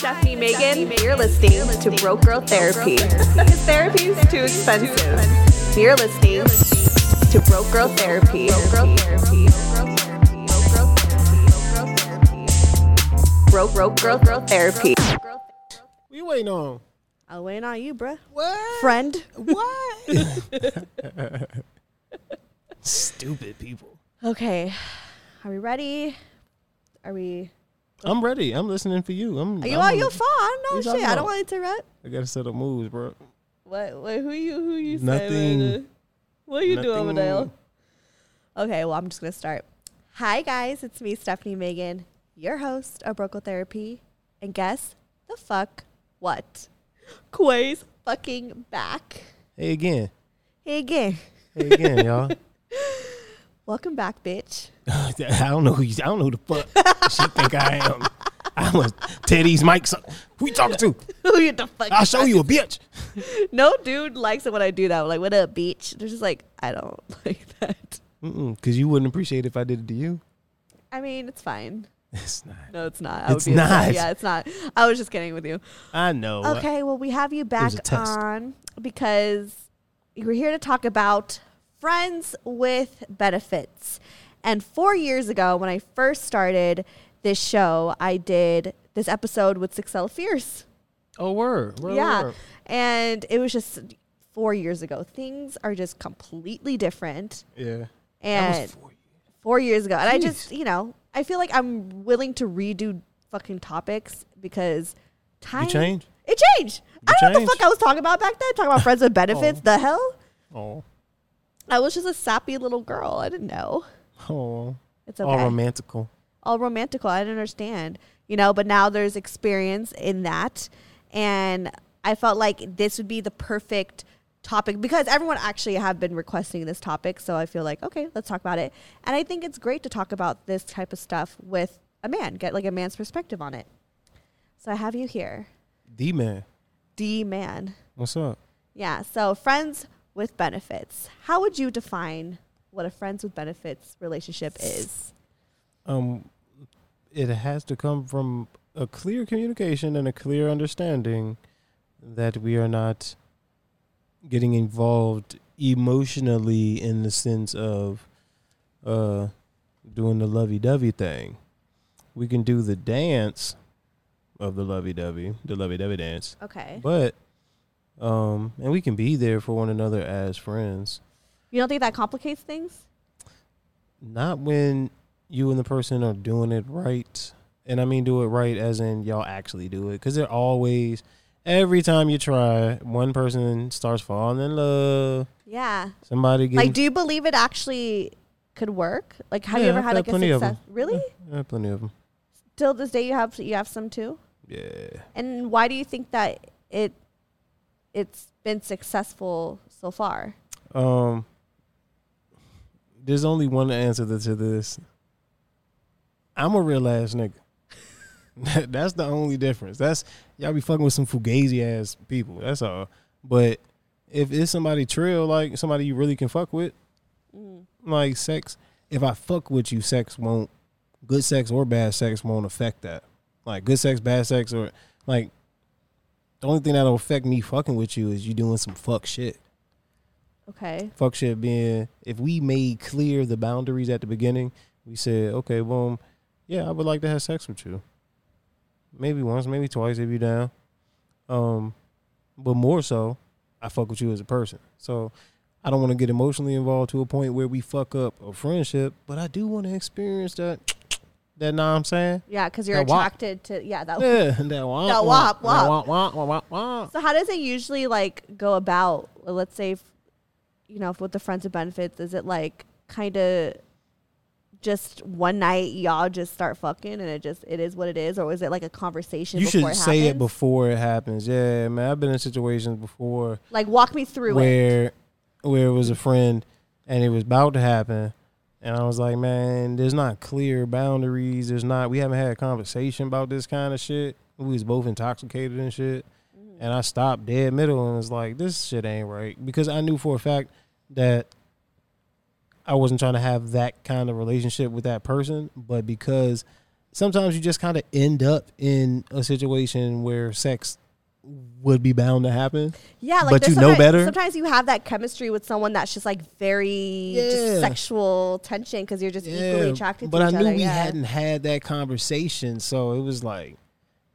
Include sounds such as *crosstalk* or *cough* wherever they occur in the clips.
Hi, Stephanie Megan. You're listening to Broke Girl Therapy. Because therapy is too expensive. You're listening to Broke Girl Therapy. Broke Girl Therapy. Broke Girl Girl Therapy. What you waiting on? I'll wait on you, bruh. What? Friend. What? *laughs* Stupid people. Okay, are we ready? Are we? I'm ready. I'm listening for you. I'm. Are you? I'm Are you fun? No you shit. I don't want to interrupt. I gotta set up moves, bro. What? Who you? Who you? Nothing. What are you doing. Madale? Okay, well, I'm just gonna start. Hi guys, it's me, Stephanie Megan, your host of Broke Girl Therapy, and guess the fuck what? *gasps* Quay's fucking back. Hey again. Hey again. Hey again, y'all. *laughs* Welcome back, bitch. *laughs* I don't know who you, I don't know who the fuck she think I am. I'm a Teddy's Mike. son. Who you talking to? *laughs* Who you the fuck? I'll show you a bitch. No dude likes it when I do that. Like, what up, bitch? They're just like, I don't *laughs* like that. Cause you wouldn't appreciate it if I did it to you. I mean, it's fine. It's not. No, it's not. I It's upset. not. Yeah, it's not. I was just kidding with you. I know. Okay, well, we have you back on because we're here to talk about friends with benefits. And four years ago, when I first started this show, I did this episode with Sixella Fierce. Oh, word yeah. word. And it was just four years ago. Things are just completely different. Yeah. And four years. four years ago. And I just, you know, I feel like I'm willing to redo fucking topics because time. You change? It changed. I don't know what the fuck I was talking about back then. Talking about friends with *laughs* oh. benefits. Oh. The hell? Oh. I was just a sappy little girl. I didn't know. Oh. It's okay. All romantical. All romantical. I didn't understand. You know, but now there's experience in that. And I felt like this would be the perfect topic because everyone actually have been requesting this topic. So I feel like, okay, let's talk about it. And I think it's great to talk about this type of stuff with a man, get like a man's perspective on it. So I have you here, D man. D man. What's up? Yeah. So friends with benefits. How would you define what a friends with benefits relationship is? um it has to come from a clear communication and a clear understanding that we are not getting involved emotionally in the sense of uh doing the lovey-dovey thing. We can do the dance of the lovey-dovey, the lovey-dovey dance, Okay. but um and we can be there for one another as friends. You don't think that complicates things? Not when you and the person are doing it right. And I mean do it right as in y'all actually do it. Because they're always, every time you try, one person starts falling in love. Yeah. Somebody gets. Like, do you believe it actually could work? Like, have you ever I've had like a success? Really? Yeah, plenty of them. Till this day, you have you have some too. Yeah. And why do you think that it it's been successful so far? Um, there's only one answer to this. I'm a real ass nigga. *laughs* That's the only difference. That's y'all be fucking with some fugazi ass people. That's all. But if it's somebody trill, like somebody you really can fuck with, Mm. like sex. If I fuck with you, sex won't. Good sex or bad sex won't affect that. Like good sex, bad sex, or like the only thing that'll affect me fucking with you is you doing some fuck shit Okay. fuck shit being if we made clear the boundaries at the beginning, we said, okay, boom, yeah, I would like to have sex with you. Maybe once, maybe twice if you down. Um, but more so, I fuck with you as a person. So I don't want to get emotionally involved to a point where we fuck up a friendship, but I do want to experience that. That know what I'm saying? Yeah, because you're That wop. attracted to yeah that. *laughs* Yeah, that wop, That wop, wop, wop. wop, wop, wop, wop, wop. So how does it usually like go about? Let's say, if, you know, with the friends of benefits, is it like kind of just one night y'all just start fucking and it just it is what it is, or was it like a conversation? You should it say it before it happens. Yeah, man. I've been in situations before Like walk me through it. where where it was a friend and it was about to happen. And I was like, man, there's not clear boundaries. There's not. We haven't had a conversation about this kind of shit. We was both intoxicated and shit. Mm-hmm. And I stopped dead middle and was like, this shit ain't right because I knew for a fact that I wasn't trying to have that kind of relationship with that person, but because sometimes you just kind of end up in a situation where sex would be bound to happen. Yeah, like But you know better? Sometimes you have that chemistry with someone that's just like very Yeah. just sexual tension because you're just equally attracted but to I knew other. we yeah. hadn't had that conversation, so it was like,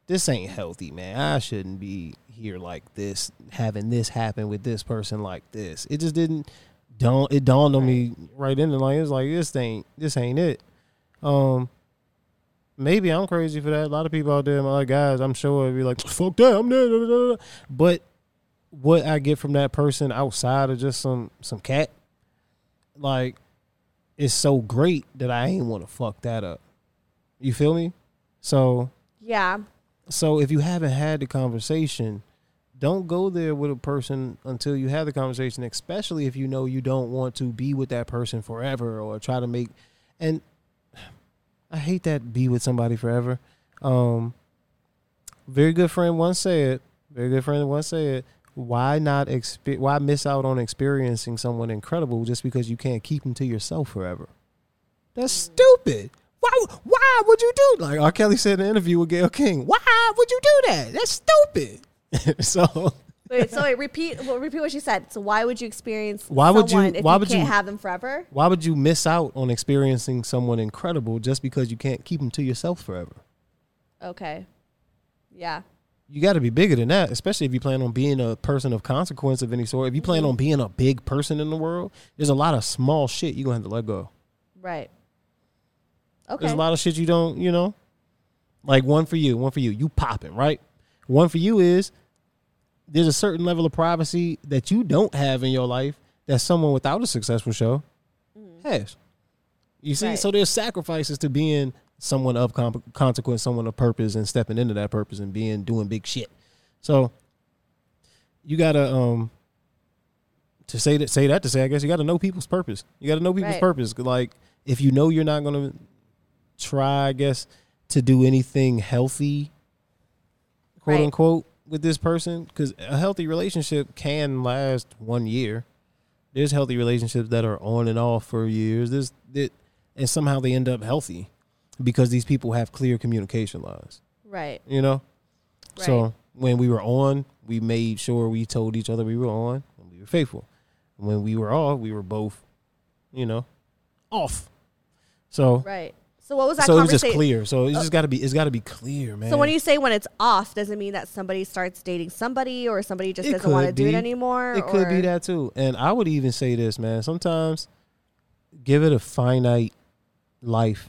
this ain't healthy, man. I shouldn't be here like this, having this happen with this person like this. It just didn't Don't It dawned on me right in the line. It was like this ain't this ain't it. Um, maybe I'm crazy for that. A lot of people out there, my other guys, I'm sure, would be like, fuck that, I'm there. da, da, da, da." But what I get from that person outside of just some some cat, like, is so great that I ain't want to fuck that up. You feel me? So yeah, so if you haven't had the conversation, don't go there with a person until you have the conversation, especially if you know you don't want to be with that person forever or try to make and I hate that be with somebody forever. Um very good friend once said, very good friend once said, why not expe- why miss out on experiencing someone incredible just because you can't keep them to yourself forever? That's stupid. Why? Why would you do like R. Kelly said in an interview with Gayle King? Why would you do that? That's stupid. *laughs* so Wait, so wait, repeat. Well, repeat what she said. So why would you experience? Why would you- if why you would you- have them forever? why would you miss out on experiencing someone incredible just because you can't keep them to yourself forever? Okay, yeah, You got to be bigger than that, especially if you plan on being a person of consequence of any sort. If you plan mm-hmm. on being a big person in the world, there's a lot of small shit you're gonna have to let go. right. Okay, There's a lot of shit you don't, you know. Like one for you, one for you. You popping, right? One for you is there's a certain level of privacy that you don't have in your life that someone without a successful show has. You see, Right. so there's sacrifices to being someone of comp- consequence, someone of purpose, and stepping into that purpose and being doing big shit. So you gotta um to say that say that to say I guess you gotta know people's purpose. You gotta know people's Right. purpose. Like if you know you're not gonna try, I guess, to do anything healthy, quote Right. unquote, with this person, because a healthy relationship can last one year. There's healthy relationships that are on and off for years. There's that, and somehow they end up healthy because these people have clear communication lines. right. You know, Right. so when we were on, we made sure we told each other we were on and we were faithful. When we were off, we were both, you know, off. So Right. So what was that so it was just clear. So it's uh, just got to be. It's got to be clear, man. So when you say when it's off, does it mean that somebody starts dating somebody, or somebody just It doesn't want to do it anymore? it could be that too. And I would even say this, man. Sometimes give it a finite life.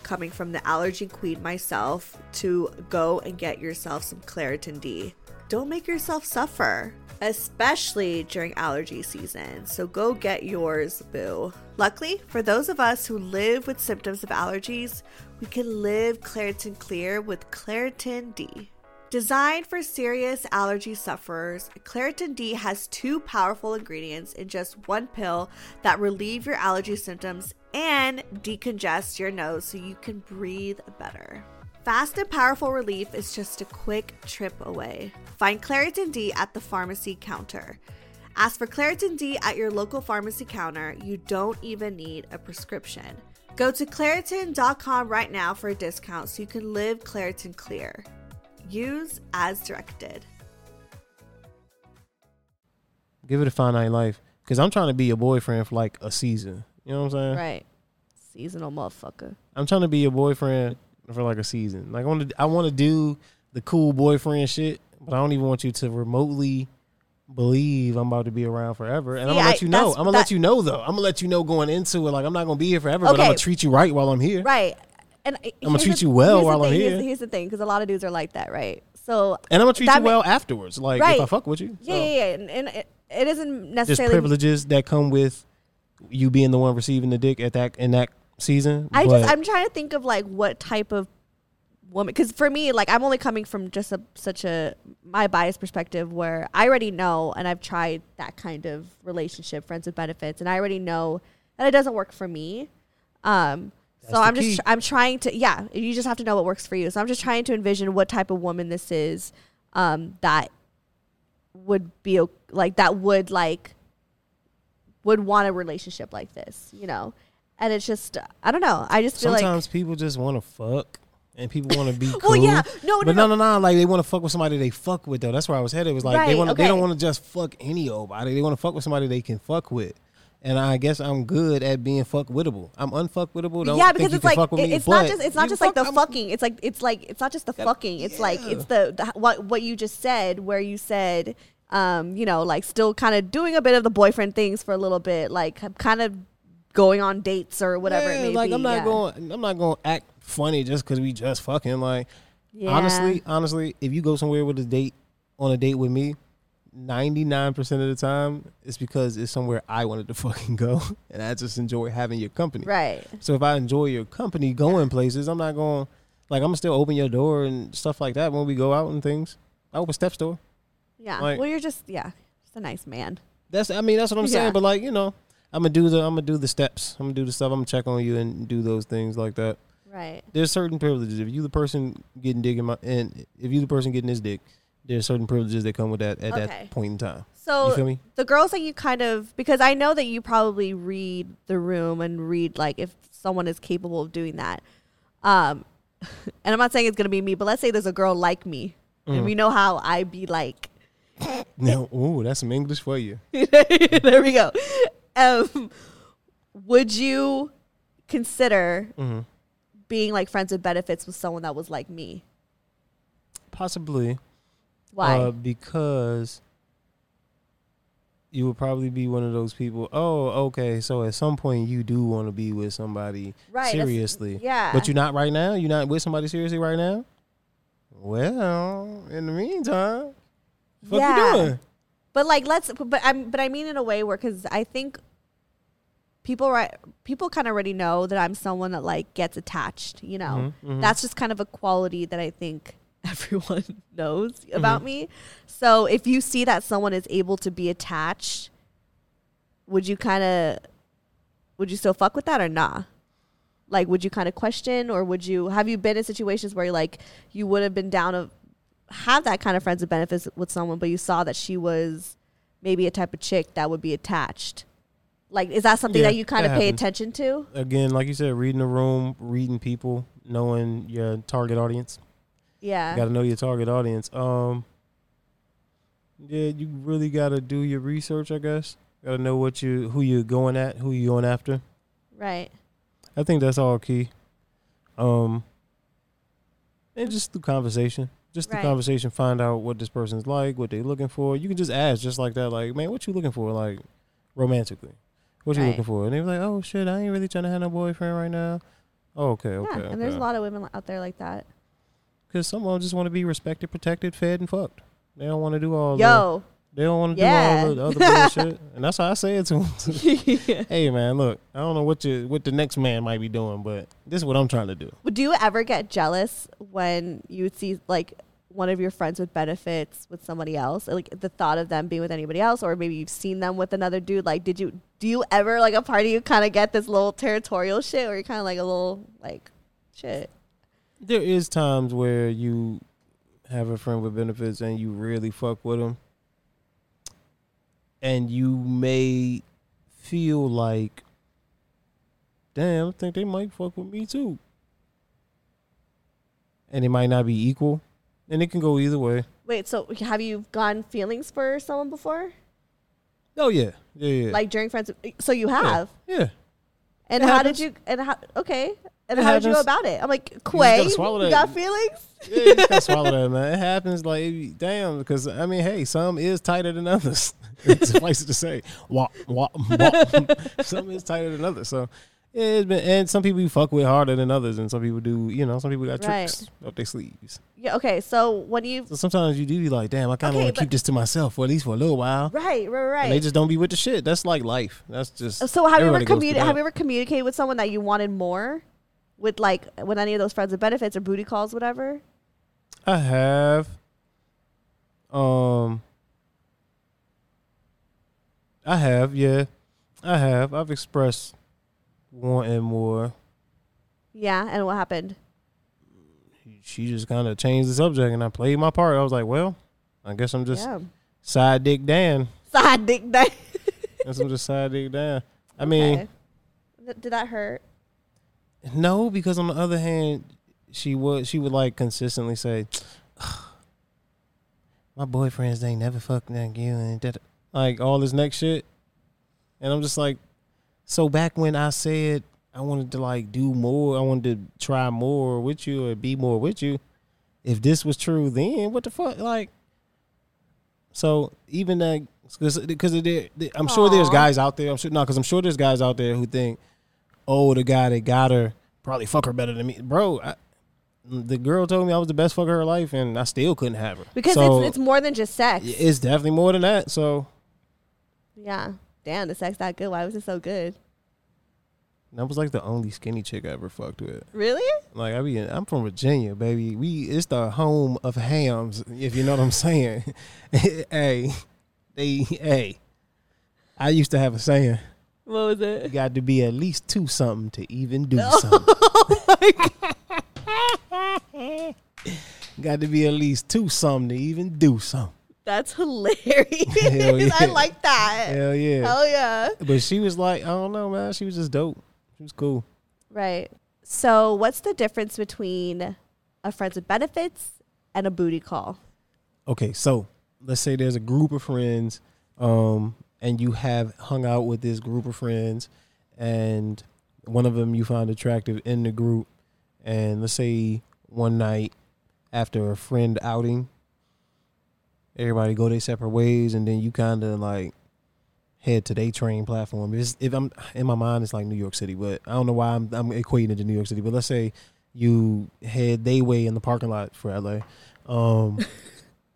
coming from the allergy queen myself to go and get yourself some Claritin D. Don't make yourself suffer, especially during allergy season. So go get yours, boo. Luckily, for those of us who live with symptoms of allergies, we can live Claritin Clear with Claritin D. Designed for serious allergy sufferers, Claritin D has two powerful ingredients in just one pill that relieve your allergy symptoms and decongest your nose so you can breathe better. Fast and powerful relief is just a quick trip away. Find Claritin D at the pharmacy counter. Ask for Claritin D at your local pharmacy counter. You don't even need a prescription. Go to Claritin.com right now for a discount so you can live Claritin Clear. Use as directed. Give it a finite life. Because I'm trying to be your boyfriend for like a season. You know what I'm saying? Right. Seasonal motherfucker. I'm trying to be your boyfriend for like a season. Like I want to, I want to do the cool boyfriend shit, but I don't even want you to remotely believe I'm about to be around forever. And I'm gonna let you know. I'm gonna that- let you know though. I'm gonna let you know going into it. Like I'm not gonna be here forever, but I'm gonna treat you right while I'm here. Right. And I'm I'ma treat you well while I'm here. here's the thing, because a lot of dudes are like that, right? So And I'm gonna treat you well afterwards. Like Right. if I fuck with you. yeah, So, yeah, yeah. And, and it, it isn't There's necessarily. privileges that come with you being the one receiving the dick at that in that season. I but just I'm trying to think of like what type of woman because for me like I'm only coming from just a such a my bias perspective where I already know and I've tried that kind of relationship friends with benefits and I already know that it doesn't work for me. Um so I'm key. just I'm trying to yeah, you just have to know what works for you. So I'm just trying to envision what type of woman this is um that would be like that would like would want a relationship like this, you know. And it's just I don't know. I just feel like sometimes people just want to fuck. And people want to be cool. *laughs* Well, yeah. No, no, but no. no, no, no. Like they want to fuck with somebody they fuck with though. That's where I was headed. It was like they want to. They don't want to just fuck any old body. They want to fuck with somebody they can fuck with. And I guess I'm good at being fuck wittable. I'm unfuckwittable. Don't yeah, think because you it's can like fuck with it- me, it's not just it's not just can like the I'm- fucking. It's like it's like it's not just the fucking. It's like it's the, the what what you just said where you said um you know like still kind of doing a bit of the boyfriend things for a little bit like kind of going on dates or whatever Yeah, it may like be. I'm not yeah. going. I'm not going to act funny just because we just fucking. Like Yeah. honestly, honestly, if you go somewhere with a date on a date with me, ninety nine percent of the time it's because it's somewhere I wanted to *laughs* fucking go, and I just enjoy having your company. right. So if I enjoy your company, going places, I'm not going. Like I'm still open your door and stuff like that when we go out and things. I open step store. Yeah. Like- well, you're just yeah, just a nice man. That's I mean that's what I'm Yeah. saying. But like you know, I'm gonna do the I'm gonna do the steps. I'm gonna do the stuff. I'm gonna check on you and do those things like that. Right. There's certain privileges. If you the person getting dick in my and if you the person getting this dick, there's certain privileges that come with that at Okay. that point in time. So you feel me? the girls that you kind of because I know that you probably read the room and read like if someone is capable of doing that. Um *laughs* and I'm not saying it's gonna be me, but let's say there's a girl like me. Mm. And we know how I be like *laughs* No, ooh, that's some English for you. *laughs* there we go. Um would you consider hmm being like friends with benefits with someone that was like me? Possibly. Why? Uh, because you would probably be one of those people. Oh, okay. So at some point you do want to be with somebody right. seriously, Yeah. but you're not right now. You're not with somebody seriously right now. Well, in the meantime, what Yeah. you doing? But like, let's. But I'm. But I mean, in a way where, because I think people, right? People kind of already know that I'm someone that like gets attached. You know, Mhm, mhm. that's just kind of a quality that I think *laughs* everyone *laughs* knows Mm-hmm. about me. So if you see that someone is able to be attached, would you kind of, would you still fuck with that or nah? Like, would you kind of question, or would you have you been in situations where like you would have been down to have that kind of friends with benefits with someone, but you saw that she was maybe a type of chick that would be attached? Like, is that something Yeah, that you kind of pay happens. attention to? Again, like you said, reading the room, reading people, knowing your target audience. Yeah. Got to know your target audience. Um, yeah, you really got to do your research. I guess got to know what you who you're going at, who you're going after. Right. I think that's all key. Um, and just through conversation, just the Right. conversation, find out what this person's like, what they're looking for. You can just ask, just like that, like, man, what you looking for, like, romantically? What you Right. looking for? And they were like, oh shit, I ain't really trying to have no boyfriend right now. Oh, okay, okay. yeah. And there's a lot of women out there like that. because some of them just want to be respected, protected, fed, and fucked. They don't want to do all. Yo. They don't want to Yeah. do all the other bullshit, *laughs* and that's how I say it to them. *laughs* hey man, look, I don't know what you what the next man might be doing, but this is what I'm trying to do. Would you ever get jealous when you would see like one of your friends with benefits with somebody else? Like the thought of them being with anybody else, or maybe you've seen them with another dude. Like, did you do you ever like a party you kind of get this little territorial shit, or you're kind of like a little like shit? There is times where you have a friend with benefits and you really fuck with them. And you may feel like, damn, I think they might fuck with me too. And it might not be equal, and it can go either way. Wait, so have you gotten feelings for someone before? Oh yeah, yeah, yeah. Like during friends? So you have. yeah. And It how happens. did you? And how? Okay. And It how did you go about it? I'm like, Quay, you that. got feelings? Yeah, you just swallow that, man. It happens like damn, because I mean, hey, some is tighter than others. *laughs* Suffice it to say, *laughs* some is tighter than others. So yeah, it's been, and some people you fuck with harder than others, and some people do. You know, some people got tricks up their sleeves. Yeah. Okay. So when you So sometimes you do be like, damn, I kind of Okay, want to keep this to myself for at least for a little while. right, right, right. And they just don't be with the shit. That's like life. That's just. so have you ever everybody goes through communi- that. Have you ever communicated with someone that you wanted more? With like with any of those friends with benefits or booty calls, whatever. I have. Um. I have, yeah, I have. I've expressed wanting more. Yeah. And what happened? She just kind of changed the subject, and I played my part. I was like, well, I guess I'm just yeah. side dick Dan. Side dick. Dan. Guess I'm just side dick Dan. I mean, Okay. Th- Did that hurt? no, because on the other hand, she would she would like consistently say, "My boyfriends they never fucked like you," and that like all this next shit, and I'm just like, so back when I said I wanted to like do more, I wanted to try more with you or be more with you. If this was true, then what the fuck, like. So even that, because I'm sure there's guys out there. I'm sure no, because I'm sure there's guys out there who think, oh, the guy that got her probably fuck her better than me, bro. I, the girl told me I was the best fucker of her life, and I still couldn't have her Because So, it's it's more than just sex. it's definitely more than that. So yeah. Damn, the sex that good. Why was it so good? that was like the only skinny chick I ever fucked with. Really? Like I be, I'm from Virginia, baby. We it's the home of hams, if you know what I'm saying. *laughs* hey, they, hey. I used to have a saying: What was it? you got to be at least two something to even do *laughs* Oh something. *laughs* got to be at least two something to even do something. That's hilarious. *laughs* Yeah. I like that. Hell yeah. Hell yeah. But she was like, I don't know, man. She was just dope. She was cool. Right. So, what's the difference between a friends with benefits and a booty call? Okay, so let's say there's a group of friends, um, and you have hung out with this group of friends, and one of them you find attractive in the group, and let's say one night after a friend outing, everybody go their separate ways, and then you kind of like head to their train platform. It's, if I'm in my mind, it's like New York City, but I don't know why I'm, I'm equating it to New York City. But let's say you head they way in the parking lot for LA. Um,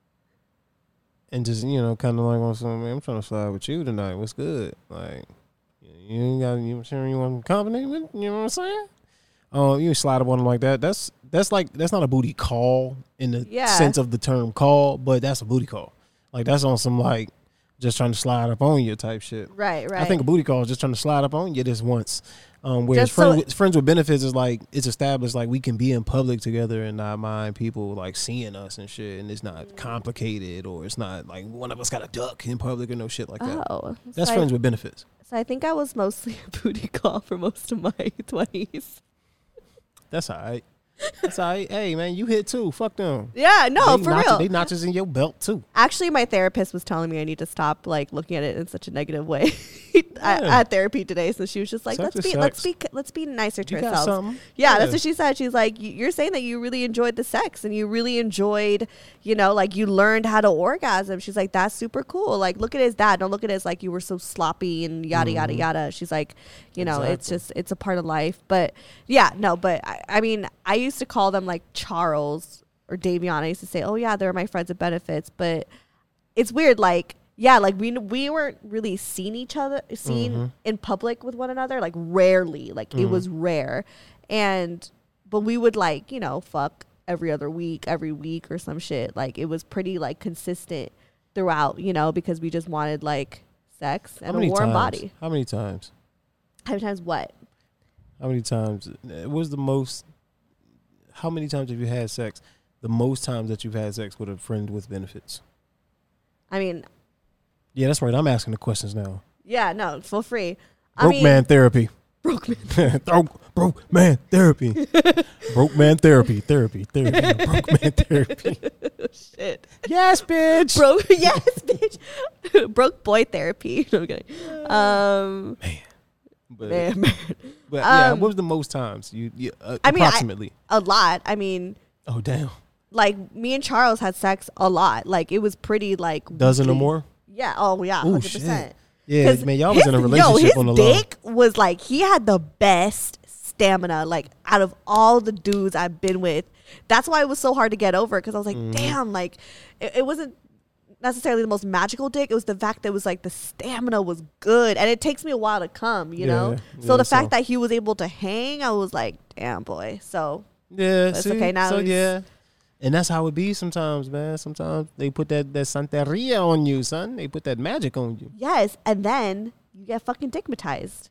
*laughs* and just you know, kind of like on some, man, I'm trying to slide with you tonight. What's good? Like, you ain't got you sure you want to company with? You know what I'm saying? Um, you slide up on them like that. That's that's like that's not a booty call in the Yeah. sense of the term call, but that's a booty call. Like that's on some like just trying to slide up on you type shit. Right, right. I think a booty call is just trying to slide up on you this once. Um, whereas Just so with, friends with benefits is like it's established like we can be in public together and not mind people like seeing us and shit, and it's not complicated or it's not like one of us got a duck in public or no shit like that. oh, That's so I- friends with benefits. So I think I was mostly *laughs* a booty call for most of my *laughs* twenties. That's all right. That's all right. Hey man, you hit too. Fuck them. Yeah, no, they for notches, real. They notches in your belt too. Actually, my therapist was telling me I need to stop like looking at it in such a negative way. *laughs* Yeah. Had therapy today, so she was just like, Sex "Let's be, let's be, let's be nicer to You ourselves." something. Yeah, that's what she said. She's like, "You- "You're saying that you really enjoyed the sex and you really enjoyed, you know, like you learned how to orgasm." She's like, "That's super cool. Like, look at his dad. Don't look at it as like you were so sloppy and yada yada Mhm. yada." She's like, "You know, it's just it's a part of life." But yeah, no, but I, I mean, I used to call them like Charles or Davion. I used to say, "Oh yeah, they're my friends with benefits," but it's weird, like. Yeah, like we we weren't really seeing each other, seen Mhm. in public with one another, like rarely. Like it Mhm. was rare, and but we would like you know fuck every other week, every week or some shit. Like it was pretty like consistent throughout, you know, because we just wanted like sex and a warm times? body. How many times? How many times what? How many times? What was the most? How many times have you had sex? The most times that you've had sex with a friend with benefits. I mean, Yeah, that's right. I'm asking the questions now. Yeah, no, for free. I Broke mean, man therapy. broke man. *laughs* broke, broke man therapy. *laughs* broke man therapy. Therapy. Therapy. broke man therapy. *laughs* Shit. Yes, bitch. Broke. yes, bitch. broke boy therapy. No, I'm kidding. Um, But, man, man. But yeah, Um, what was the most times you? you uh, I mean, I- approximately. a lot. I mean, oh damn, like me and Charles had sex a lot. Like it was pretty like dozen or weekly. more. Yeah. Oh yeah. Ooh, Hundred percent. shit. Yeah, man, y'all was in a relationship his on the low. dick was like he had the best stamina, like out of all the dudes I've been with. That's why it was so hard to get over because I was like, Mm-hmm. damn, like it, it wasn't necessarily the most magical dick. It was the fact that it was like the stamina was good, and it takes me a while to come, you know. Yeah, so yeah, the fact so- that he was able to hang, I was like, damn boy. So Yeah, It's okay, now So yeah, and that's how it be sometimes, man. Sometimes they put that that santeria on you, son. They put that magic on you. yes, and then you get fucking dickmatized.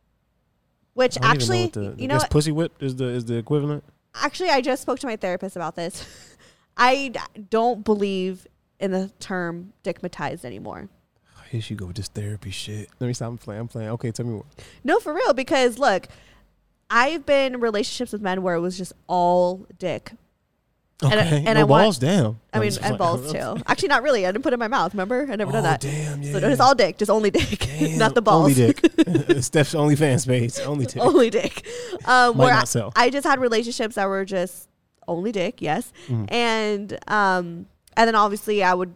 Which actually, the, you know, pussy whip is the is the equivalent. actually i just spoke to my therapist about this *laughs* I don't believe in the term dickmatized anymore Here she go with this therapy shit. Let me stop. I'm playing. I'm playing. Okay, tell me more. no for real because look i've been in relationships with men where it was just all dick Okay, And I- and no I want- balls down. i mean and balls *laughs* too actually not really i didn't put it in my mouth remember i never Oh done that damn, yeah. so it's all dick just only dick *laughs* Damn, not the balls Only dick. *laughs* Steph's only fan space. Only dick. only dick. Um, where not I. I just had relationships that were just only dick, yes, Mm-hmm. and um, and then obviously I would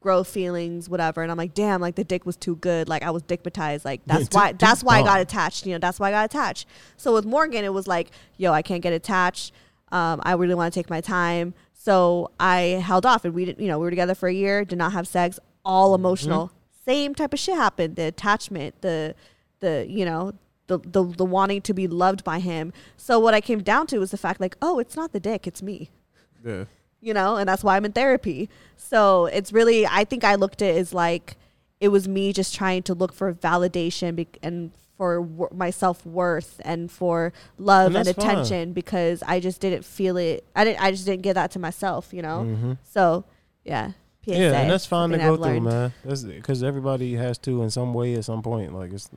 grow feelings, whatever, and I'm like, damn, like the dick was too good, like I was dickmatized, like that's why that's why I got attached, you know, that's why I got attached. So with Morgan, it was like, yo, I can't get attached. Um, I really want to take my time, so I held off, and we didn't, you know, we were together for a year, did not have sex, all Mm-hmm. emotional. Same type of shit happened. The attachment, the the you know the, the the wanting to be loved by him. So what I came down to was the fact like, oh, it's not the dick, it's me. Yeah. You know, and that's why I'm in therapy. So it's really I think I looked at it as like it was me just trying to look for validation and for w- my self worth and for love And and, fine. attention because I just didn't feel it. I didn't. I just didn't give that to myself. You know. Mhm. So yeah. PSA, Yeah, and that's fine to go I've through, learned. man. Because everybody has to in some way at some point. Like it's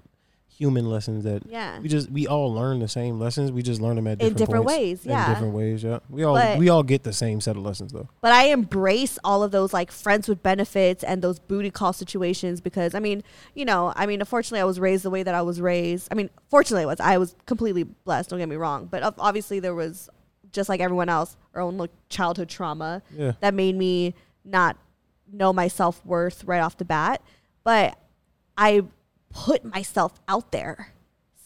human lessons that Yeah. we just we all learn the same lessons. We just learn them at In different, different ways, In yeah. different ways. Yeah, we all But- we all get the same set of lessons though. but I embrace all of those like friends with benefits and those booty call situations because I mean, you know, I mean, unfortunately, I was raised the way that I was raised. I mean, fortunately, I was I was completely blessed. Don't get me wrong, but obviously, there was just like everyone else, our own like childhood trauma Yeah, that made me not know my self worth right off the bat. But I put myself out there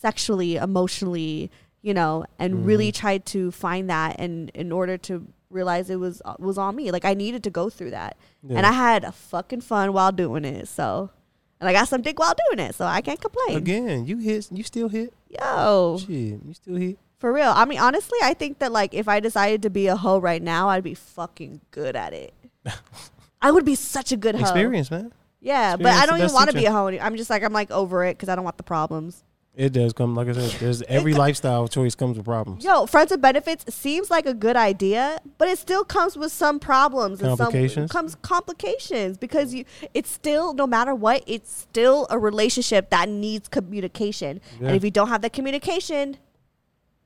sexually, emotionally, you know, and really mm-hmm. tried to find that and in order to realize it was uh, was on me. Like I needed to go through that. And I had a fucking fun while doing it. So and I got some dick while doing it, so I can't complain. again, you hit, you still hit. Yo, Shit, you still hit. for real. I mean, honestly, I think that like if I decided to be a hoe right now, I'd be fucking good at it. *laughs* I would be such a good hoe. Experience, man. Yeah, but Experience I the don't even best want to be teacher. a hoe. any- I'm just like I'm like over it because I don't want the problems. It does come, like I said. There's every lifestyle choice comes with problems. Yo, friends with benefits seems like a good idea, but it still comes with some problems and some Complications? comes complications because you it's still no matter what, it's still a relationship that needs communication. Yeah. And if you don't have that communication,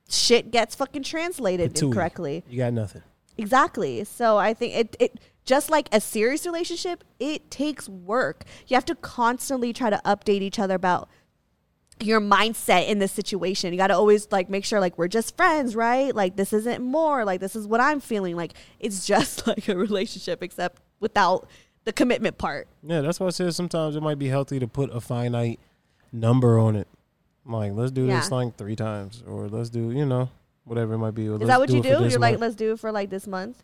shit gets fucking translated Patooey. incorrectly. You got nothing. Exactly. So I think it it just like a serious relationship, it takes work. You have to constantly try to update each other about your mindset in this situation. You got to always like make sure like we're just friends, right? Like this isn't more, like this is what I'm feeling. Like it's just *laughs* like a relationship except without the commitment part. Yeah, that's why I said sometimes it might be healthy to put a finite number on it. Like, let's do this like three times, or let's do, you know, whatever it might be. or Is that what you do? You're like let's do it for like this month.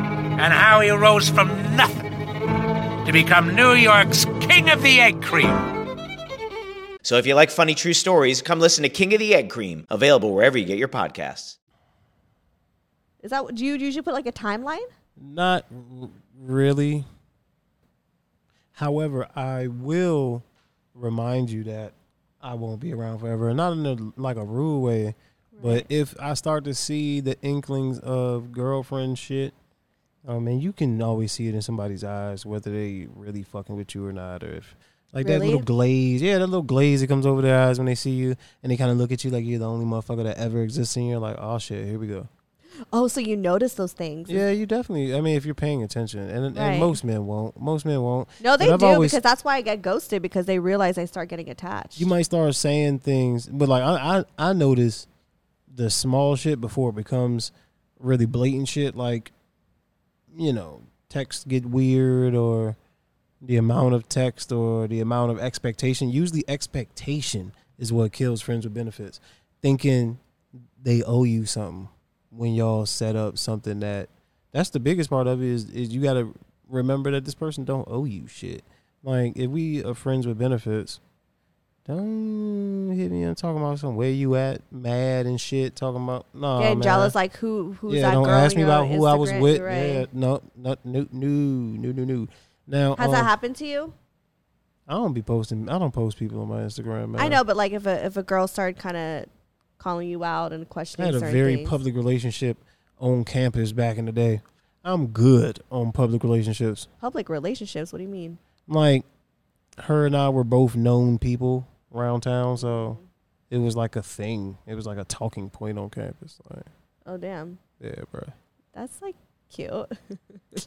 and how he rose from nothing to become New York's King of the Egg Cream. So if you like funny true stories, come listen to King of the Egg Cream, available wherever you get your podcasts. Is that do you usually put like a timeline? Not r- really. However, I will remind you that I won't be around forever. Not in a, like a rude way, but if I start to see the inklings of girlfriend shit, Oh, I mean, you can always see it in somebody's eyes whether they really fucking with you or not, or if like that little glaze, yeah, that little glaze that comes over their eyes when they see you, and they kind of look at you like you're the only motherfucker that ever exists, and you're like, oh shit, here we go. Oh, so you notice those things? Yeah, you definitely. I mean, if you're paying attention, and, Right. and most men won't. Most men won't. No, they do because that's why I get ghosted because they realize I start getting attached. you might start saying things, but like I, I, I notice the small shit before it becomes really blatant shit. Like, you know, texts get weird, or the amount of text, or the amount of expectation. Usually, expectation is what kills friends with benefits. Thinking they owe you something when y'all set up something that that's the biggest part of it is is you got to remember that this person don't owe you shit. Like if we are friends with benefits, don't hit me and talking about some where you at, mad and shit, talking about no. Getting man. jealous, like who who's yeah, that don't girl ask me about who I was with. Right. Yeah, no, no, no, no, no, no, no. Now Has that um, happened to you? I don't be posting. I don't post people on my Instagram. Man. I know, but like if a if a girl started kind of calling you out and questioning, I had a very things. public relationship on campus back in the day. I'm good on public relationships. public relationships. What do you mean? Like her and I were both known people around town, so it was like a thing. It was like a talking point on campus. Like, Oh damn, yeah, bro. that's like cute, *laughs*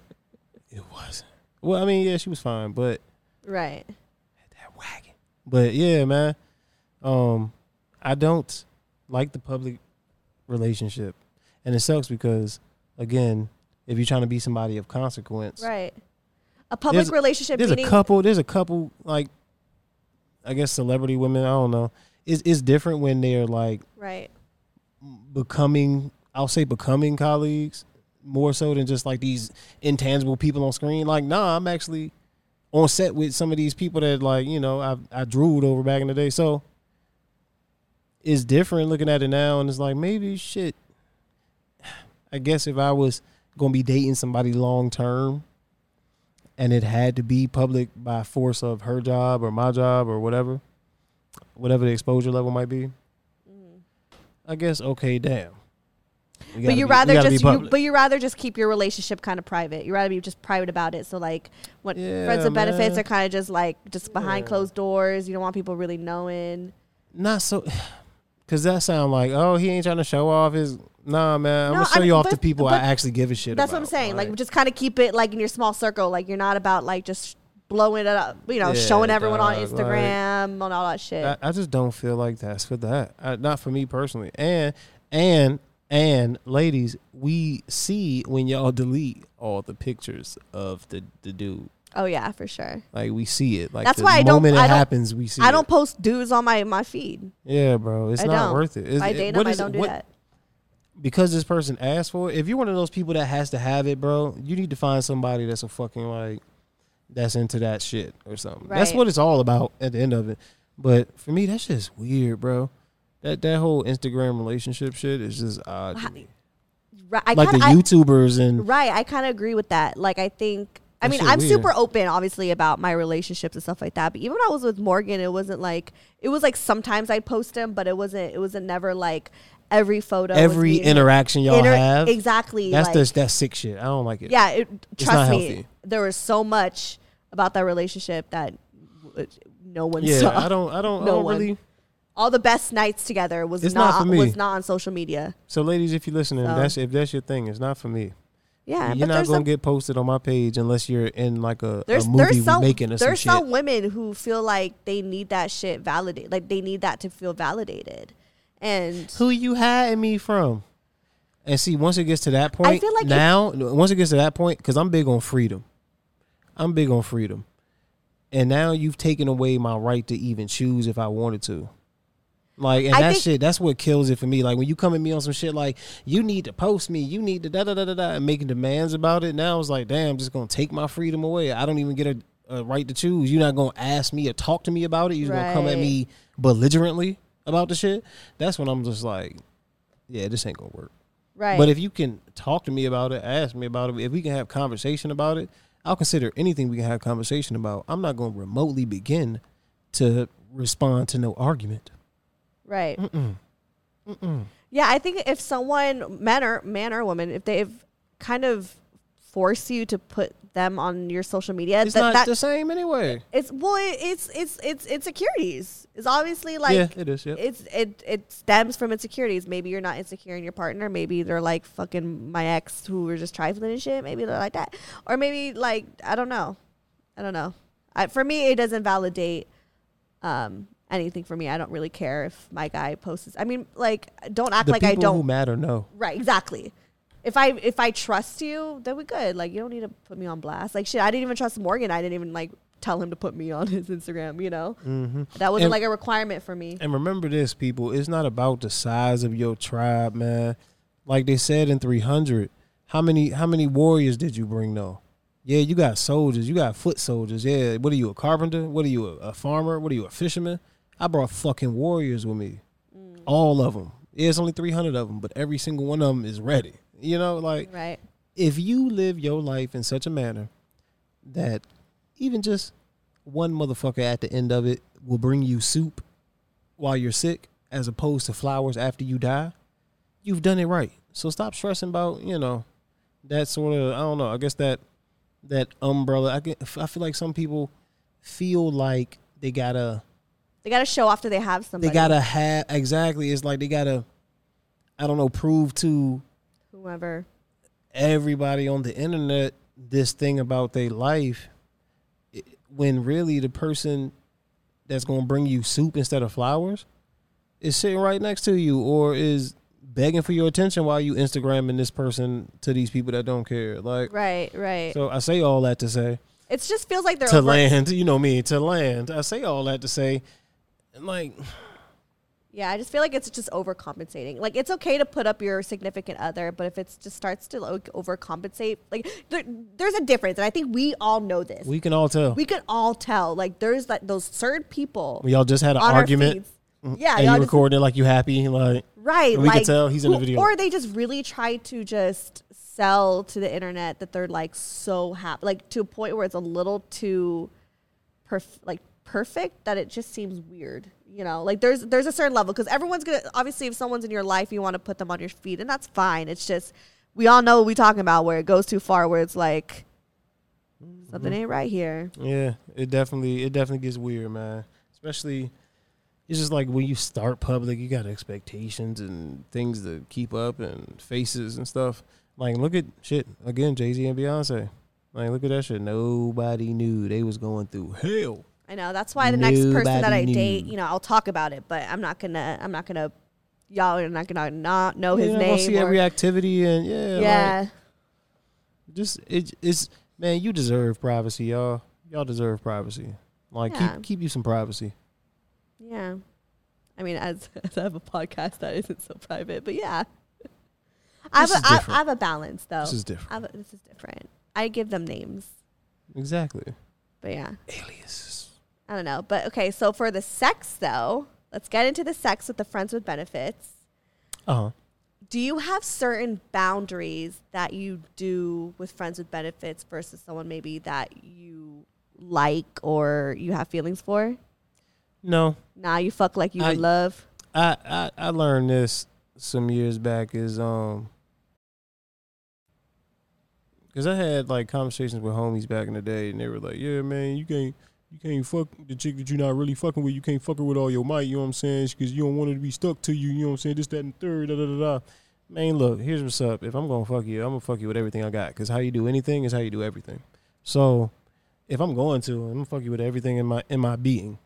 It wasn't. Well, I mean, yeah, she was fine, but right? that wagon. But yeah, man. Um, I don't like the public relationship, and it sucks because, again, if you're trying to be somebody of consequence, Right. A public There's- relationship. there's meaning, a couple. There's a couple like, I guess celebrity women. I don't know. It's it's different when they're like Right. becoming. I'll say becoming colleagues more so than just like these intangible people on screen. Like, nah, I'm actually on set with some of these people that like you know I I drooled over back in the day. So it's different looking at it now, and it's like maybe shit. I guess if I was gonna be dating somebody long term, and it had to be public by force of her job or my job or whatever, whatever the exposure level might be. mm. I guess okay, damn. But you be- rather just you, but you rather just keep your relationship kind of private. You rather be just private about it. So like what Yeah, friends with benefits are kind of just like just behind Yeah. closed doors. You don't want people really knowing. not so *sighs* because that sound like oh he ain't trying to show off his nah man i'm No, gonna show I- you off the but- people i actually give a shit about. That's about. what I'm saying. Like Like, just kind of keep it like in your small circle. Like you're not about like just blowing it up. You know, Yeah, showing everyone on dog, like- Instagram on all that shit. I, I just don't feel like that's for that I, not for me personally and and and ladies we see when y'all delete all the pictures of the the dude oh yeah, for sure. like we see it like That's the why I don't- moment I don't- happens we see I don't post dudes on my my feed. yeah bro it's I not don't. worth it If I it- date what them, I don't do what- that. because this person asked for it, if you're one of those people that has to have it, bro, you need to find somebody that's a fucking like that's into that shit or something. That's what it's all about at the end of it. But for me, that's just weird, bro. That that whole Instagram relationship shit is just odd me. Right, I like the kinda, I- YouTubers and Right. I kind of agree with that. Like, I think, I mean, I'm weird. super open, obviously, about my relationships and stuff like that. But even when I was with Morgan, it wasn't like, it was like sometimes I'd post him, but it wasn't, it wasn't never like every photo. every interaction y'all Inter- have. Exactly. That's like, just that sick shit. I don't like it. Yeah. It, trust me, healthy. there was so much about that relationship that no one Yeah, saw. I don't I don't I *laughs* No don't one. really all the best nights together was It's not, not for me. was not on social media. So, ladies, if you're listening, So- that's if that's your thing. It's not for me. Yeah, you're not gonna some- get posted on my page unless you're in like a, a There's movie there's some making or some there's shit. some women who feel like they need that shit validated, like they need that to feel validated, and Who you hiding me from? And see, once it gets to that point, I feel like now, once it gets to that point, because I'm big on freedom. I'm big on freedom. And now you've taken away my right to even choose if I wanted to. Like, and I that think- shit, that's what kills it for me. Like, when you come at me on some shit like, you need to post me, you need to da da da da da, and making demands about it, now it's like, damn, I'm just to take my freedom away. I don't even get a, a right to choose. You're not to ask me or talk to me about it. You're going to come at me belligerently about the shit. That's when I'm just like, yeah, this ain't to work. right. But if you can talk to me about it, ask me about it, if we can have conversation about it, I'll consider anything we can have conversation about. I'm not to remotely begin to respond to no argument. Right, Mm-mm. Mm-mm. yeah, I think if someone men or man or woman, if they've kind of force you to put them on your social media, It's that, not that- the same anyway. It's well, it- it's it's it's insecurities. It's obviously like Yeah, it is, yep. It's it it stems from insecurities. Maybe you're not insecure in your partner. Maybe they're like fucking my ex who were just trifling and shit. Maybe they're like that, or maybe like I don't know, I don't know. I, for me, it doesn't validate um anything for me. I don't really care if my guy posts. I mean, like don't act the like I don't. who matter know. Right, exactly. If I if I trust you, then we good. Like you don't need to put me on blast. Like shit, I didn't even trust Morgan. I didn't even like tell him to put me on *laughs* his Instagram. You know, Mm-hmm. that wasn't And- like a requirement for me. And remember this, people. It's not about the size of your tribe, man. Like they said in 300, how many how many warriors did you bring though? Yeah, you got soldiers. You got foot soldiers. Yeah, what are you a carpenter? What are you a, a farmer? What are you a fisherman? I brought fucking warriors with me, all of them. It's only 300 of them, but every single one of them is ready. You know, like Right. if you live your life in such a manner that even just one motherfucker at the end of it will bring you soup while you're sick as opposed to flowers after you die, you've done it right. So stop stressing about, you know, that sort of I don't know, I guess that that umbrella. I get I feel like some people feel like they gotta They got to show after they have somebody. they gotta have exactly it's like they gotta I don't know, prove to whoever. everybody on the internet this thing about their life i- when really the person that's going to bring you soup instead of flowers is sitting right next to you or is begging for your attention while you instagramming this person to these people that don't care like Right, right. so i say all that to say it just feels like they're to over- land *laughs* you know me to land i say all that to say like Yeah, I just feel like it's just overcompensating. Like it's okay to put up your significant other, but if it just starts to like overcompensate, like there, there's a difference, and I think we all know this. we can all tell We can all tell. Like there's like those certain people. we all just had an argument. Yeah, and you just- recording it like you happy like Right. we like, can tell he's in the video Or they just really try to just sell to the internet that they're like so happy, like to a point where it's a little too perf- like perfect that it just seems weird. You know, like there's there's a certain level because everyone's gonna obviously if someone's in your life you want to put them on your feet and that's fine. It's just we all know what we're talking about where it goes too far where it's like something Mm-hmm. ain't right here. Yeah, it definitely it definitely gets weird, man. Especially it's just like when you start public, you got expectations and things to keep up and faces and stuff. Like look at shit again, Jay Z and Beyonce. Like look at that shit. Nobody knew they was going through hell. I know that's why the next person that I knew. date, you know, I'll talk about it, but I'm not gonna I'm not gonna y'all are not gonna not know his gonna name. see or- every activity and yeah, like, yeah. just it, it's man, you deserve privacy, y'all. Y'all deserve privacy. Like Yeah. keep keep you some privacy. Yeah. I mean, as, *laughs* as I have a podcast that isn't so private, but yeah. I have, a, I. I have a balance, though. This is different. A- this is different. I give them names, Exactly. but yeah. Aliases. I don't know. But okay, so for the sex, though, let's get into the sex with the friends with benefits. Uh huh. Do you have certain boundaries that you do with friends with benefits versus someone maybe that you like or you have feelings for? No. Nah, you fuck like you I- love. I, I I learned this some years back is um because I had like conversations with homies back in the day and they were like, yeah man, you can't you can't fuck the chick that you're not really fucking with. You can't fuck her with all your might. You know what I'm saying? Because you don't want her to be stuck to you. You know what I'm saying? This, that, and third. Da da da da. Man, look. Here's what's up. If I'm gonna fuck you, I'm gonna fuck you with everything I got. Because how you do anything is how you do everything. So, if I'm going to, I'm gonna fuck you with everything in my in my being.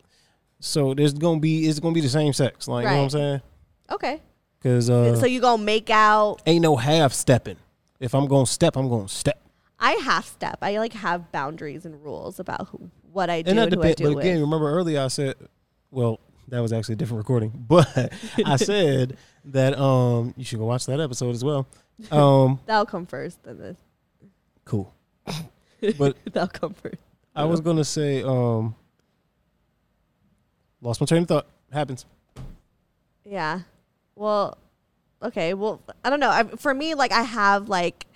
So there's gonna be it's gonna be the same sex. Like you know what I'm saying? Okay. Because uh, so you gonna make out? ain't no half stepping. If I'm gonna step, I'm gonna step. I half step. I like have boundaries and rules about who, what I do and and, who I do But again, with. remember earlier I said, well, that was actually a different recording. *laughs* But I *laughs* said that um you should go watch that episode as well. Um, *laughs* That'll come first. Then this. cool. But That'll come first. I was gonna say um lost my train of thought. Happens. Yeah. Well, okay. Well, I don't know. I, for me, like I have like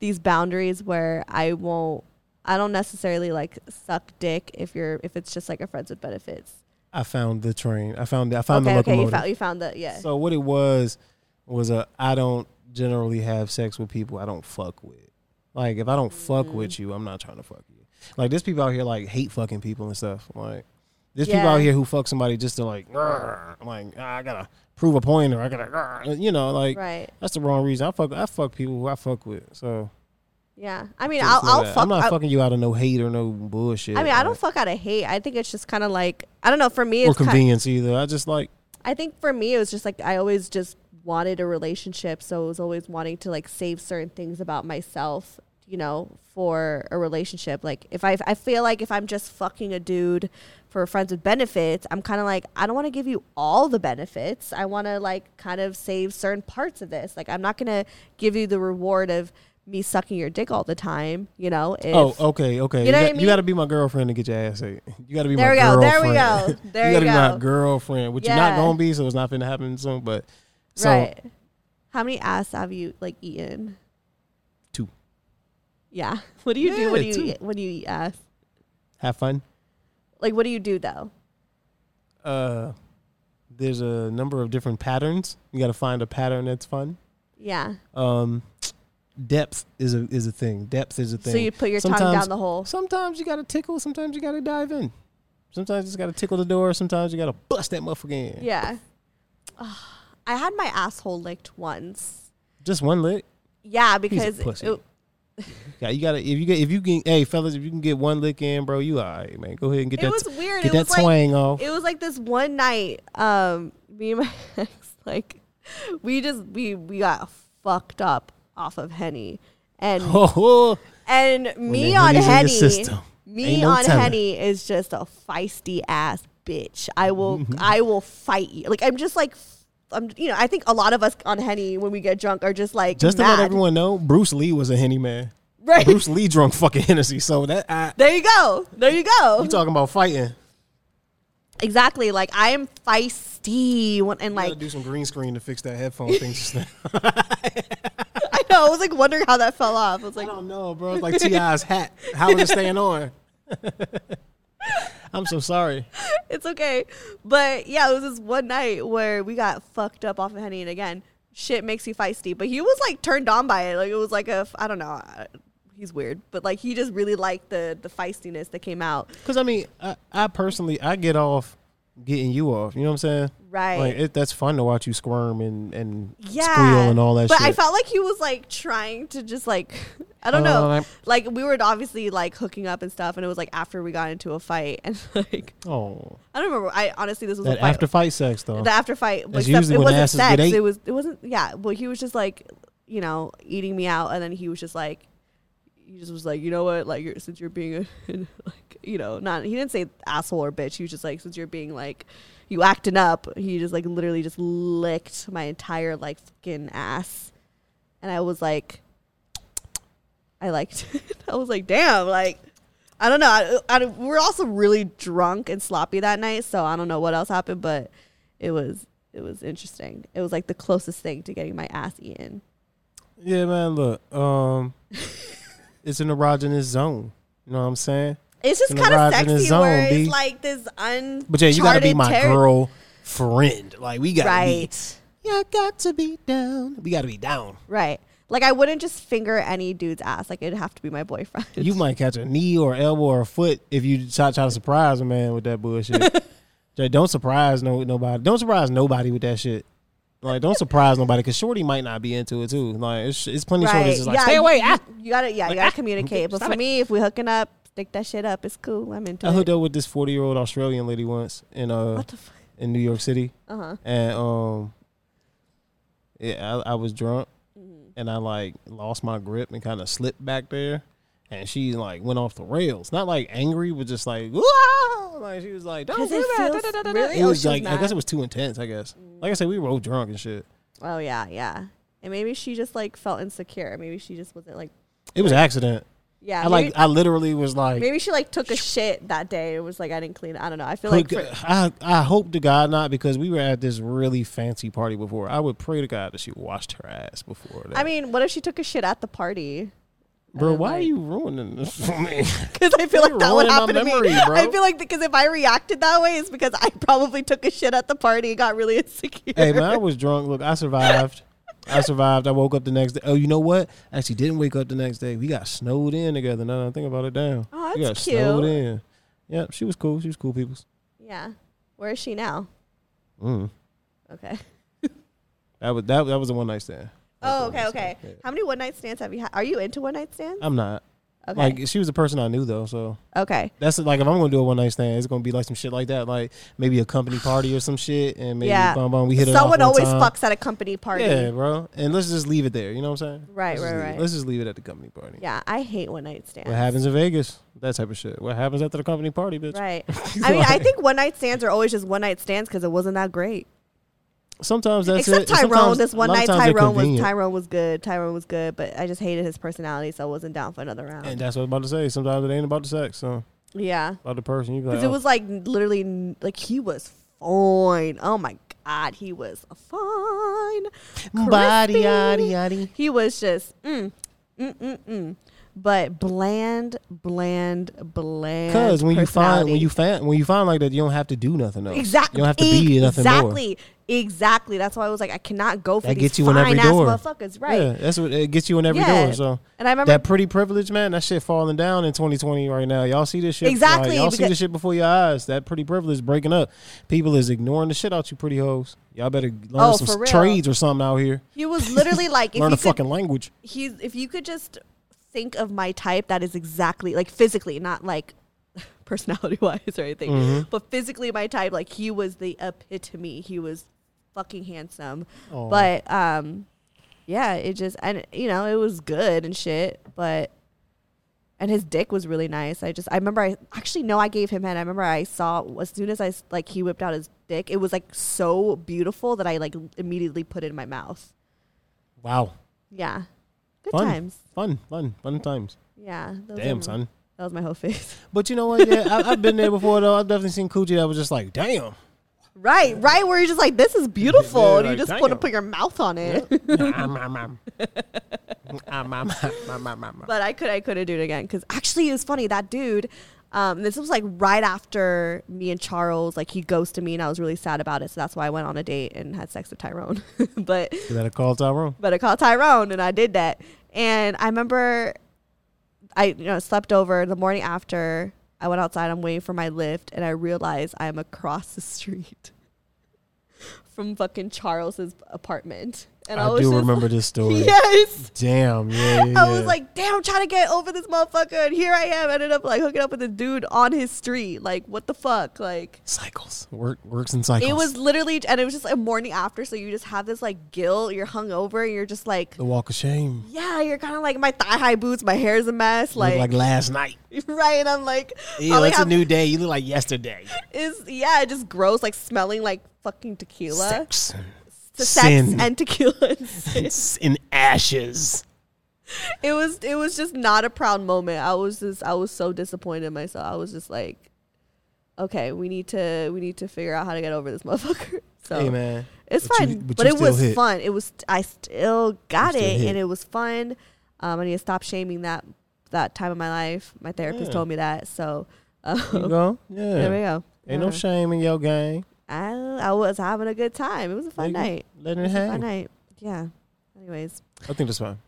these boundaries where I won't. I don't necessarily like suck dick if you're if it's just like a friends with benefits. I found the train. I found I found okay. the Okay. locomotive. You found you found the yeah. So what it was was a I don't generally have sex with people I don't fuck with. Like if I don't fuck Mm-hmm. with you, I'm not trying to fuck you. Like there's people out here like hate fucking people and stuff. Like there's people out here who fuck somebody just to like, "Grr," like "Ah, I gotta prove a point or I gotta, you know, like Right. that's the wrong reason. I fuck I fuck people who I fuck with. So Yeah. I mean, I'll, I'll fuck. I'm not I, fucking you out of no hate or no bullshit. I mean, I don't fuck out of hate. I think it's just kind of like I don't know. For me, or it's convenience either. I just like I think for me, it was just like I always just wanted a relationship, so I was always wanting to like save certain things about myself, you know, for a relationship. Like if I I feel like if I'm just fucking a dude for friends with benefits, I'm kind of like I don't want to give you all the benefits. I want to like kind of save certain parts of this. Like I'm not gonna give you the reward of me sucking your dick all the time, you know. If, Oh, okay, okay. You know got, what I mean? You got to be my girlfriend to get your ass ate. You got to be There my girlfriend. There we go, there we go, *laughs* there you you got to be my go. girlfriend, which you're not gonna be, so it's not gonna happen soon. But so right. How many ass have you like eaten? two. Yeah. *laughs* What do you do Yeah, when you two. eat, when you eat ass? Have fun. Like, what do you do though? Uh, there's a number of different patterns. You got to find a pattern that's fun. Yeah. Um, depth is a is a thing. Depth is a thing. So you put your tongue down the hole. Sometimes you got to tickle. Sometimes you got to dive in. Sometimes you just got to tickle the door. Sometimes you got to bust that motherfucker in. Yeah. I had my asshole licked once. Just one lick. Yeah, because pussy. it- *laughs* Yeah, you gotta if you get if you can hey fellas if you can get one lick in bro you alright man go ahead and get it that was weird. get it that was like, twang off It was like this one night, um, me and my *laughs* ex, like, we just we we got fucked up off of henny, and *laughs* oh, and me on Henny's in your henny, me no on telling. henny is just a feisty ass bitch. I will Mm-hmm. I will fight you. Like I'm just like. I'm, you know, I think a lot of us on Henny when we get drunk are just like just to let everyone know Bruce Lee was a henny man Right. Bruce Lee drunk fucking Hennessy so that I, There you go. There you go. you talking about fighting exactly. Like I am feisty when, and you like do some green screen to fix that headphone thing just now *laughs* *laughs* I know. I was like wondering how that fell off. I was like, I don't know bro it's like T.I.'s hat how is it staying on *laughs* I'm so sorry it's okay. But yeah, it was this one night where we got fucked up off of Henny, and again, shit makes you feisty. But he was like turned on by it. Like it was like a, I don't know. He's weird, but like he just really liked the the feistiness that came out. because I mean I, I personally I get off getting you off you know what I'm saying Right. like it, that's fun to watch you squirm and and Yeah, squeal and all that But shit I felt like he was like trying to just like *laughs* I don't Uh, know. I'm- Like we were obviously like hooking up and stuff, and it was like after we got into a fight, *laughs* and like oh I don't remember. I honestly this was that a fight. after fight sex though the after fight. That's except it wasn't sex. It was. It wasn't. Yeah. Well, he was just like, you know, eating me out, and then he was just like, he just was like, you know what, like, you're, since you're being a, *laughs* like, you know, not. He didn't say asshole or bitch. He was just like, since you're being like, you acting up. He just like literally just licked my entire like fucking ass, and I was like, *tsk* I liked. *laughs* it. I was like, damn, like. I don't know. I, I, we were also really drunk and sloppy that night, so I don't know what else happened, but it was it was interesting. It was like the closest thing to getting my ass eaten. Yeah, man. Look, um, *laughs* it's in an erogenous zone. You know what I'm saying? It's just kind of sexy zone, where B. like this uncharted But yeah, you gotta be my terri- girl friend. Like we gotta right? be. Yeah, got to be down. We gotta be down. Right. Like I wouldn't just finger any dude's ass. Like it'd have to be my boyfriend. You might catch a knee or elbow or a foot if you try, try to surprise a man with that bullshit. *laughs* Jay, don't surprise no nobody. Don't surprise nobody with that shit. Like, don't surprise nobody because Shorty might not be into it too. Like, it's, it's plenty of shorties that's like, yeah, stay you- away. You, ah. you gotta, yeah, you gotta ah, communicate. But stop for it. me, if we hooking up, stick that shit up. It's cool. I'm into I hooked up with this forty year old Australian lady once in uh What the fuck? in New York City, Uh-huh. and um, yeah, I, I was drunk, Mm-hmm. and I like lost my grip and kind of slipped back there, and she like went off the rails. Not like angry, but just like wow, like she was like, "Don't do that. da, da, da, da. really? It was like I guess it was too intense. I guess, like I said, we were both drunk and shit. Oh yeah, yeah. And maybe she just like felt insecure. Maybe she just wasn't like. It was an accident. Yeah. I like I literally was like, Maybe she like took a shit that day. It was like I didn't clean it. I don't know. I feel like for, I I hope to God not because we were at this really fancy party before. I would pray to God that she washed her ass before that. I mean, what if she took a shit at the party? Bro, why are you ruining this for me? *laughs* *laughs* Because I feel like that would happen to memory, me. bro. I feel like because if I reacted that way, it's because I probably took a shit at the party and got really *laughs* insecure. hey man, I was drunk. Look, I survived. I survived. I woke up the next day. Oh, you know what? Actually, didn't wake up the next day. We got snowed in together. Now that I think about it, damn. Oh, that's we got that's snowed in. Yep, she was cool. She was cool, people. Yeah. Where is she now? Mm. Okay. That was that. That was a one night stand. Oh, okay, okay. How many one night stands have you had? Are you into one night stands? I'm not. Okay. Like she was a person I knew though, so Okay. that's like if I'm gonna do a one night stand, it's gonna be like some shit like that, like maybe a company party or some shit, and maybe yeah. bum, bum, we hit it Someone always time. fucks at a company party. Yeah, bro. And let's just leave it there. You know what I'm saying? Right, Let's just right, it- right. Let's just leave it at the company party. Yeah, I hate one night stands. What happens in Vegas? That type of shit. What happens after the company party, bitch? Right. *laughs* I mean, I think one night stands are always just one night stands because it wasn't that great. Sometimes that's Except it. Tyrone. Sometimes- This one night Tyrone was. Tyrone was good. Tyrone was good, but I just hated his personality, so I wasn't down for another round. And that's what I was about to say. Sometimes it ain't about the sex, so yeah, about the person. You be like, because it oh, was like literally like he was fine. Oh my god, he was fine. Body, yaddy, yaddy. He was just mm, mm, mm, mm. But bland, bland, bland. Because when you find when you find when you find like that, you don't have to do nothing else. Exactly. You don't have to be nothing more. Exactly. Exactly. That's why I was like, I cannot go for That these gets you in every door. motherfuckers. Right. Yeah, that's what it gets you in every Yeah. door. So And I remember that pretty privilege, man. That shit falling down in 2020 right now. Y'all see this shit? Exactly, like, y'all see this shit before your eyes. That pretty privilege breaking up. People is ignoring the shit out you, pretty hoes. Y'all better learn Oh, some for s- real. trades or something out here. he was literally like, learn a could, fucking language. he's if you could just think of my type that is exactly like physically, not like *laughs* personality wise or anything, Mhm. but physically my type. Like he was the epitome. He was fucking handsome. Aw. But um, yeah, it just and you know it was good and shit, but. And his dick was really nice. I just, I remember, I actually no, I gave him head. I remember I saw as soon as I like he whipped out his dick, it was like so beautiful that I like immediately put it in my mouth. Wow. Yeah, good fun. times. Fun, fun, fun times. Yeah. Damn, son. That was my whole face. But you know what? Yeah, I, I've been there before though. I've definitely seen coochie that was just like, damn. Right, right, where you're just like, this is beautiful, Yeah, and you like, just want to put your mouth on it. But I could, I couldn't do it again because actually it was funny. That dude, um, this was like right after me and Charles, like he ghosted me, and I was really sad about it. So that's why I went on a date and had sex with Tyrone. *laughs* but You better call Tyrone. but I called Tyrone and I did that. And I remember I you know slept over the morning after I went outside, I'm waiting for my lift and I realize I'm across the *laughs* street from fucking Charles's apartment. And I, I do remember like- this story. Yes. Damn, yeah, yeah, *laughs* I was yeah. like, damn, trying to get over this motherfucker, and here I am. Ended up like hooking up with a dude on his street. Like, what the fuck? Like, cycles. Work works in cycles. it was literally, and it was just a morning after, so you just have this like guilt. You're hungover, and you're just like, the walk of shame. yeah, you're kind of like my thigh high boots. My hair's a mess. Like, Like, last night. *laughs* right, and I'm like, I it's a new day. You look like yesterday. is yeah, it just gross, like smelling like fucking tequila, Sex. To sin. sex and tequila. and sin. *laughs* It's in ashes. it was it was just not a proud moment. I was just I was so disappointed in myself. I was just like, okay, we need to we need to figure out how to get over this *laughs* motherfucker. So hey man, it's But you- fine, but but, you it was hit. fun. It was I still got still it, hit. and it was fun. Um, I need to stop shaming that that time of my life. My therapist Yeah. told me that. So um, *laughs* There you go. Yeah. there we go. Ain't no Uh, shame in your game. I I was having a good time. It was a fun go. night. Let It it a fun night. Yeah. Anyways, I think that's fine.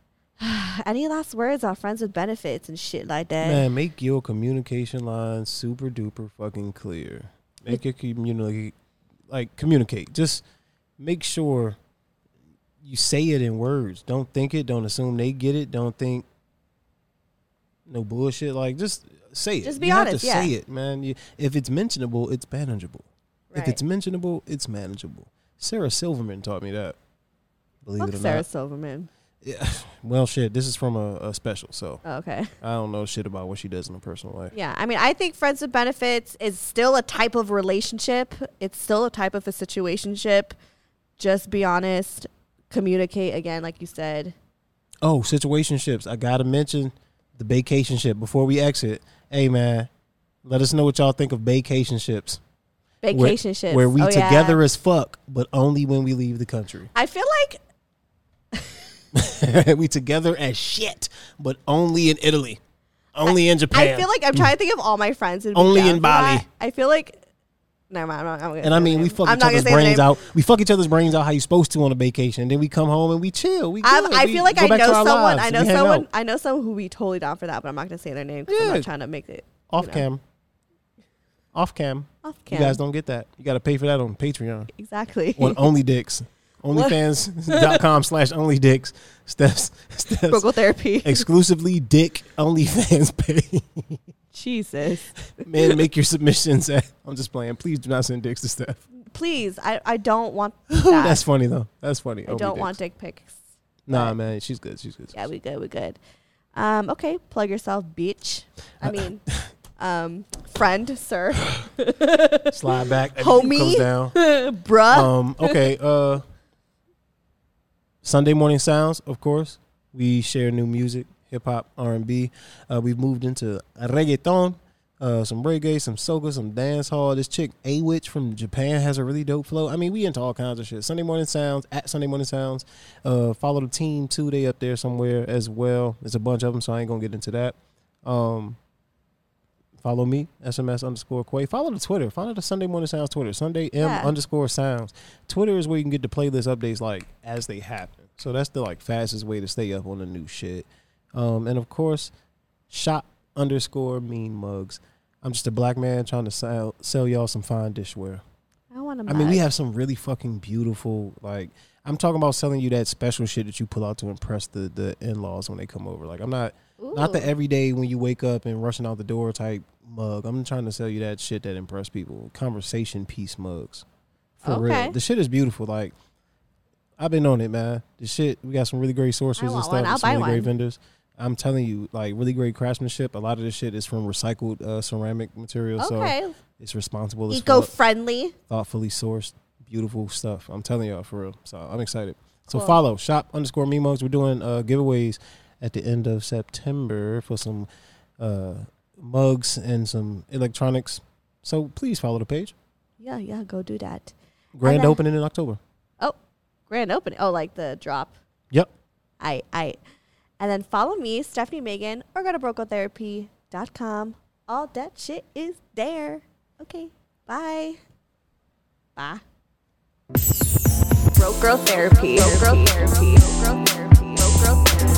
*sighs* any last words on friends with benefits and shit like that? Man, make your communication lines super duper fucking clear. Make your communicate like communicate. Just make sure you say it in words. Don't think it. Don't assume they get it. Don't think no bullshit. Like just say it. Just be you honest, Have to yeah. say it, man. You, if it's mentionable, it's manageable. If it's mentionable, it's manageable. Sarah Silverman taught me that. Believe Fuck it or Sarah not. Silverman. Yeah. *laughs* Well, shit. This is from a, a special, so Oh, okay. I don't know shit about what she does in her personal life. Yeah, I mean, I think friends with benefits is still a type of relationship. It's still a type of a situationship. Just be honest, communicate again, like you said. Oh, situationships. I gotta mention the vacation ship before we exit. Hey man, let us know what y'all think of vacation ships. Where- Vacation ships. Where we Oh, yeah. together as fuck, but only when we leave the country. I feel like *laughs* we together as shit, but only in Italy. Only in Japan. I feel like I'm trying to think of all my friends. Only in Bali. I feel like. Never mind. I'm not, I'm and I mean, we fuck I'm each other's gonna say the brains out. We fuck each other's brains out how you supposed to on a vacation, and then we come home and we chill. We I. I feel like I know someone. I know someone. out. I know someone who we totally down for that, but I'm not gonna say their name because I'm not trying to make it off you know. cam. Off cam. Off You guys don't get that. You got to pay for that on Patreon. exactly. on *laughs* Only Dicks. OnlyFans.com slash Only Dicks. Steps, steps. Vocal therapy. Exclusively Dick OnlyFans pay. Jesus. Man, make your *laughs* submissions at. I'm just playing. Please do not send dicks to Steph. Please, I, I don't want *laughs* that. That's funny though. That's funny. I Only don't dicks. want dick pics. Nah, man, she's good. She's good. Yeah, we good. We good. Um, okay, plug yourself, bitch. I mean, um, friend, sir, *laughs* Slide back. *laughs* homie, down. *laughs* bruh. Um. Okay. Uh. Sunday morning sounds. Of course, we share new music, hip hop, R and B. Uh, we've moved into reggaeton, uh, some reggae, some soca, some dance hall. This chick Awich from Japan has a really dope flow. I mean, we into all kinds of shit. Sunday morning sounds at Sunday morning sounds. Uh, follow the team too. They up there somewhere as well. There's a bunch of them, so I ain't gonna get into that. Um. Follow me, SMS underscore Quay. Follow the Twitter. Follow the Sunday Morning Sounds Twitter. Sunday M Yeah. underscore Sounds. Twitter is where you can get the playlist updates like as they happen. So that's the like fastest way to stay up on the new shit. Um, and of course, shop underscore mean mugs. I'm just a black man trying to sell sell y'all some fine dishware. I want to. I mean, we have some really fucking beautiful like. I'm talking about selling you that special shit that you pull out to impress the the in laws when they come over. Like I'm not not the everyday when you wake up and rushing out the door type mug. I'm trying to sell you that shit that impress people. Conversation piece mugs. For Okay. real. The shit is beautiful. Like I've been on it, man. The shit we got some really great sources and stuff. one. and some really great vendors. I'm telling you, like really great craftsmanship. A lot of this shit is from recycled uh, ceramic material. Okay. So it's responsible Eco friendly. thoughtfully sourced, beautiful stuff. I'm telling y'all for real. So I'm excited. So Cool. follow shop underscore me mugs. We're doing uh, giveaways at the end of September for some uh, mugs and some electronics. So please follow the page. Yeah, yeah. Go do that. Grand then- opening in October. Oh, grand opening. Oh, like the drop. Yep. I I, and then follow me, Stephanie Megan, or go to brokegirltherapy.com. All that shit is there. Okay. Bye. Bye. Broke Girl Therapy. Broke Girl Therapy. Broke Girl Therapy. Broke Girl Therapy.